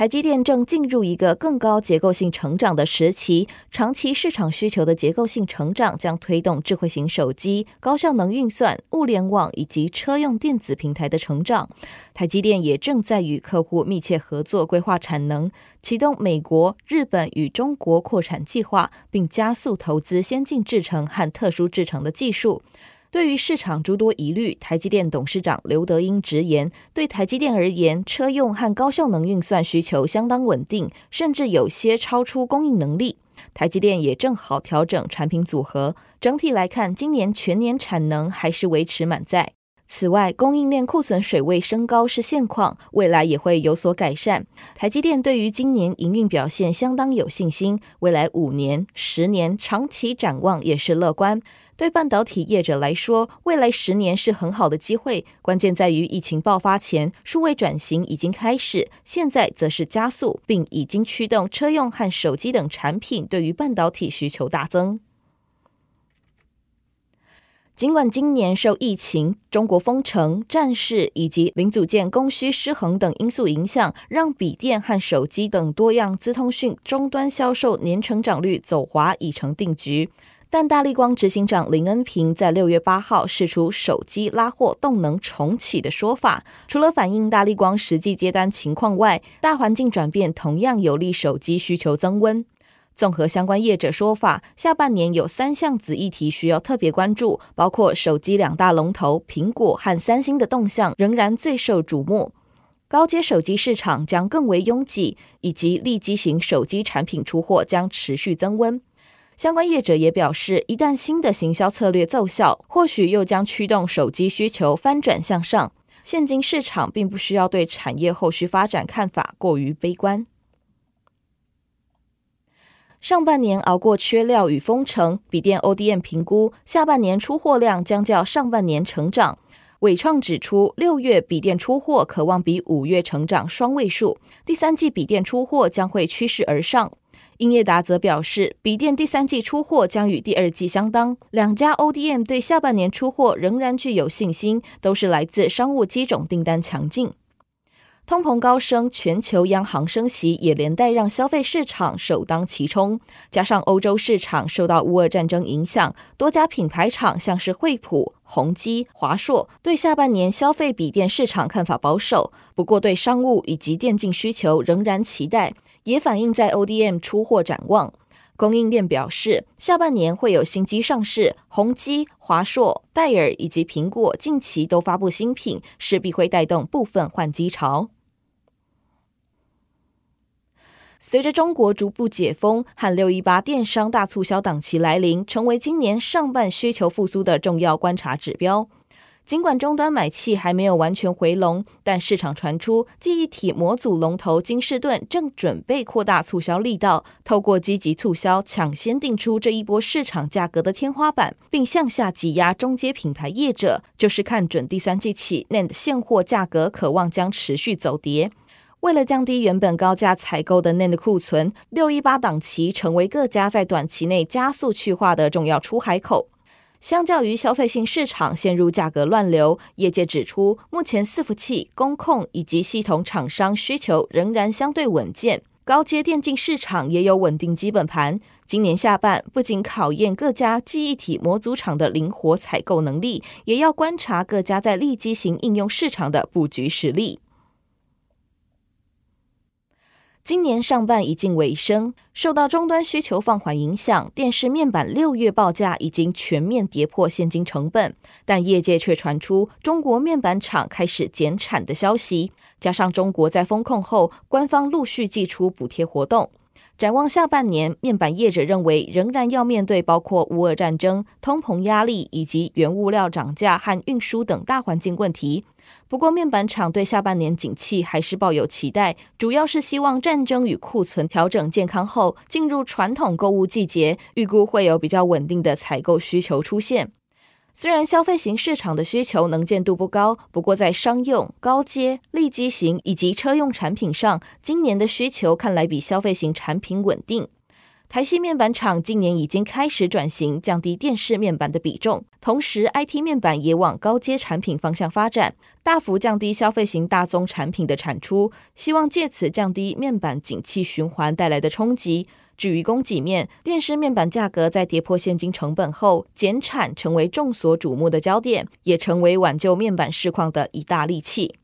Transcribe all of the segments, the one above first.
台积电正进入一个更高结构性成长的时期，长期市场需求的结构性成长将推动智慧型手机、高效能运算、物联网以及车用电子平台的成长。台积电也正在与客户密切合作，规划产能，启动美国、日本与中国扩产计划，并加速投资先进制程和特殊制程的技术。对于市场诸多疑虑，台积电董事长刘德英直言，对台积电而言，车用和高效能运算需求相当稳定，甚至有些超出供应能力。台积电也正好调整产品组合，整体来看，今年全年产能还是维持满载。此外，供应链库存水位升高是现况，未来也会有所改善。台积电对于今年营运表现相当有信心，未来五年、十年长期展望也是乐观。对半导体业者来说，未来十年是很好的机会，关键在于疫情爆发前，数位转型已经开始，现在则是加速，并已经驱动车用和手机等产品对于半导体需求大增。尽管今年受疫情、中国封城、战事以及零组件供需失衡等因素影响，让笔电和手机等多样资通讯终端销售年成长率走滑已成定局，但大立光执行长林恩平在六月八号释出手机拉货动能重启的说法，除了反映大立光实际接单情况外，大环境转变同样有利手机需求增温。综合相关业者说法，下半年有三项子议题需要特别关注，包括手机两大龙头苹果和三星的动向仍然最受瞩目，高阶手机市场将更为拥挤，以及利基型手机产品出货将持续增温。相关业者也表示，一旦新的行销策略奏效，或许又将驱动手机需求翻转向上。现今市场并不需要对产业后续发展看法过于悲观。上半年熬过缺料与封城，笔电 ODM 评估下半年出货量将较上半年成长。伟创指出，六月笔电出货可望比五月成长双位数，第三季笔电出货将会趋势而上。英业达则表示，笔电第三季出货将与第二季相当。两家 ODM 对下半年出货仍然具有信心，都是来自商务机种订单强劲。通膨高升，全球央行升息也连带让消费市场首当其冲。加上欧洲市场受到乌俄战争影响，多家品牌厂像是惠普、宏基、华硕，对下半年消费笔电市场看法保守。不过，对商务以及电竞需求仍然期待，也反映在 ODM 出货展望。供应链表示，下半年会有新机上市，宏基、华硕、戴尔以及苹果近期都发布新品，势必会带动部分换机潮。随着中国逐步解封和六一八电商大促销档期来临，成为今年上半需求复苏的重要观察指标。尽管终端买气还没有完全回笼，但市场传出记忆体模组龙头金士顿正准备扩大促销力道，透过积极促销抢先定出这一波市场价格的天花板，并向下挤压中阶品牌业者，就是看准第三季起 NAND 现货价格可望将持续走跌。为了降低原本高价采购的 NAND 库存，六一八档期成为各家在短期内加速去化的重要出海口。相较于消费性市场陷入价格乱流，业界指出，目前伺服器、工控以及系统厂商需求仍然相对稳健，高阶电竞市场也有稳定基本盘。今年下半不仅考验各家记忆体模组厂的灵活采购能力，也要观察各家在利基型应用市场的布局实力。今年上半已近尾声，受到终端需求放缓影响，电视面板六月报价已经全面跌破现金成本，但业界却传出中国面板厂开始减产的消息，加上中国在封控后，官方陆续祭出补贴活动。展望下半年，面板业者认为仍然要面对包括乌俄战争、通膨压力以及原物料涨价和运输等大环境问题。不过，面板厂对下半年景气还是抱有期待，主要是希望战争与库存调整健康后，进入传统购物季节，预估会有比较稳定的采购需求出现。虽然消费型市场的需求能见度不高，不过在商用、高阶、利基型以及车用产品上，今年的需求看来比消费型产品稳定。台系面板厂今年已经开始转型，降低电视面板的比重，同时 IT 面板也往高阶产品方向发展，大幅降低消费型大宗产品的产出，希望借此降低面板景气循环带来的冲击。至于供给面，电视面板价格在跌破现金成本后，减产成为众所瞩目的焦点，也成为挽救面板市况的一大利器。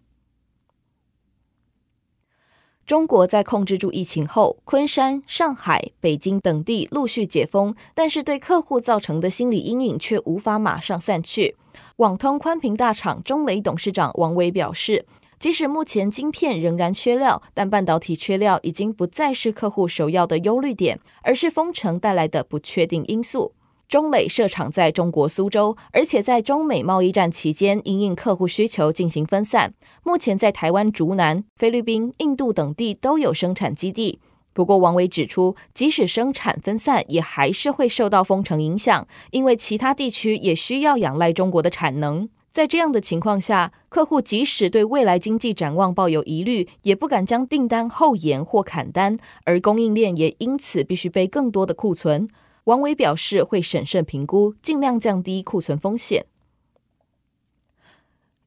中国在控制住疫情后，昆山、上海、北京等地陆续解封，但是对客户造成的心理阴影却无法马上散去。网通宽频大厂中雷董事长王伟表示。即使目前晶片仍然缺料，但半导体缺料已经不再是客户首要的忧虑点，而是封城带来的不确定因素。中磊设厂在中国苏州，而且在中美贸易战期间，因应客户需求进行分散。目前在台湾竹南、菲律宾、印度等地都有生产基地。不过，王伟指出，即使生产分散，也还是会受到封城影响，因为其他地区也需要仰赖中国的产能。在这样的情况下，客户即使对未来经济展望抱有疑虑，也不敢将订单后延或砍单，而供应链也因此必须备更多的库存。王伟表示会审慎评估，尽量降低库存风险。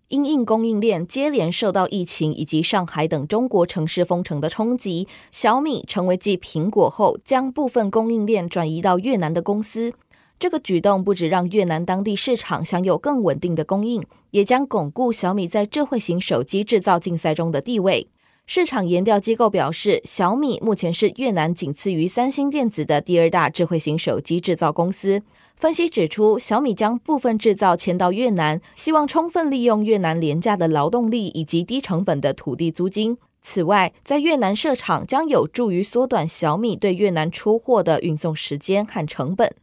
因应供应链接连受到疫情以及上海等中国城市封城的冲击，小米成为继苹果后将部分供应链转移到越南的公司。这个举动不止让越南当地市场享有更稳定的供应，也将巩固小米在智慧型手机制造竞赛中的地位。市场研调机构表示，小米目前是越南仅次于三星电子的第二大智慧型手机制造公司。分析指出，小米将部分制造迁到越南，希望充分利用越南廉价的劳动力以及低成本的土地租金。此外，在越南设厂将有助于缩短小米对越南出货的运送时间和成本。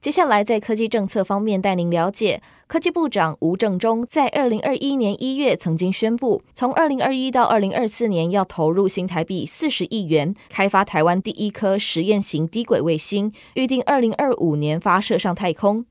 接下来，在科技政策方面带您了解，科技部长吴正中在二零二一年一月曾经宣布，从二零二一到二零二四年要投入新台币四十亿元，开发台湾第一颗实验型低轨卫星，预定二零二五年发射上太空。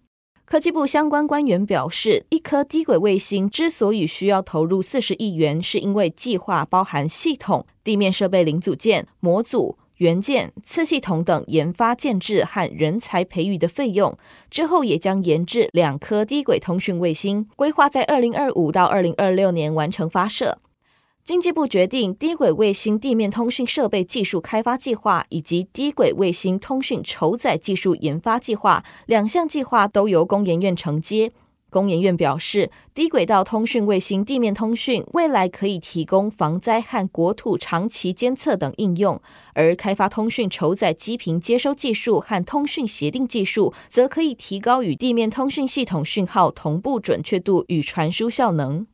科技部相关官员表示，一颗低轨卫星之所以需要投入四十亿元，是因为计划包含系统、地面设备零组件、模组。元件、次系统等研发建制和人才培育的费用，之后也将研制两颗低轨通讯卫星，规划在二零二五到二零二六年完成发射。经济部决定低轨卫星地面通讯设备技术开发计划以及低轨卫星通讯酬载技术研发计划两项计划都由工研院承接。工研院表示，低轨道通讯卫星地面通讯未来可以提供防灾和国土长期监测等应用，而开发通讯筹载机频接收技术和通讯协定技术，则可以提高与地面通讯系统讯号同步准确度与传输效能。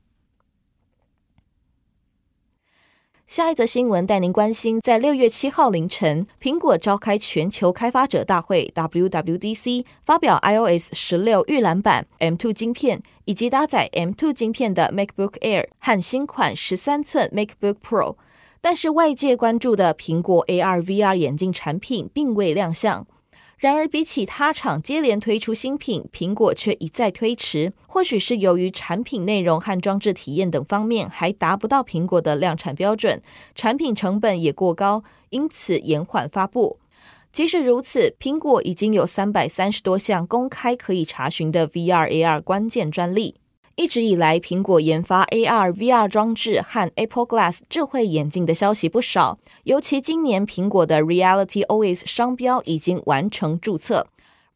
下一则新闻带您关心，在六月七号凌晨，苹果召开全球开发者大会 （WWDC），发表 iOS 十六预览版 M2 晶片以及搭载 M2 晶片的 MacBook Air 和新款十三寸 MacBook Pro。但是外界关注的苹果 AR/VR 眼镜产品并未亮相。然而，比起他厂接连推出新品，苹果却一再推迟。或许是由于产品内容和装置体验等方面还达不到苹果的量产标准，产品成本也过高，因此延缓发布。即使如此，苹果已经有三百三十多项公开可以查询的 VR/AR 关键专利。一直以来，苹果研发 AR、VR 装置和 Apple Glass 智慧眼镜的消息不少。尤其今年，苹果的 Reality OS 商标已经完成注册。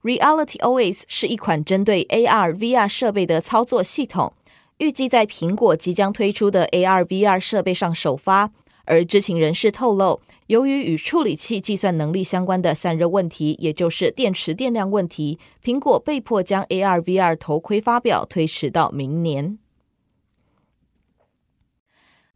Reality OS 是一款针对 AR、VR 设备的操作系统，预计在苹果即将推出的 AR、VR 设备上首发。而知情人士透露，由于与处理器计算能力相关的散热问题，也就是电池电量问题，苹果被迫将 AR/VR 头盔发表推迟到明年。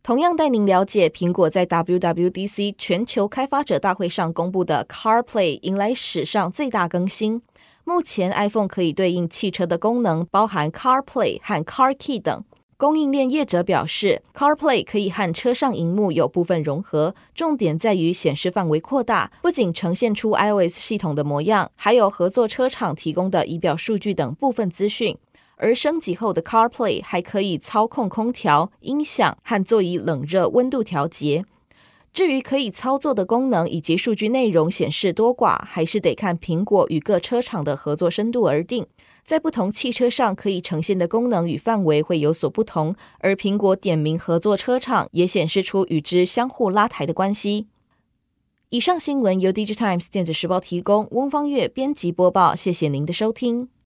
同样带您了解，苹果在 WWDC 全球开发者大会上公布的 CarPlay 迎来史上最大更新。目前 iPhone 可以对应汽车的功能，包含 CarPlay 和 CarKey 等。供应链业者表示，CarPlay 可以和车上荧幕有部分融合，重点在于显示范围扩大，不仅呈现出 iOS 系统的模样，还有合作车厂提供的仪表数据等部分资讯。而升级后的 CarPlay 还可以操控空调、音响和座椅冷热温度调节。至于可以操作的功能以及数据内容显示多寡，还是得看苹果与各车厂的合作深度而定。在不同汽车上可以呈现的功能与范围会有所不同，而苹果点名合作车厂，也显示出与之相互拉抬的关系。以上新闻由 DigiTimes 电子时报提供，翁方月编辑播报，谢谢您的收听。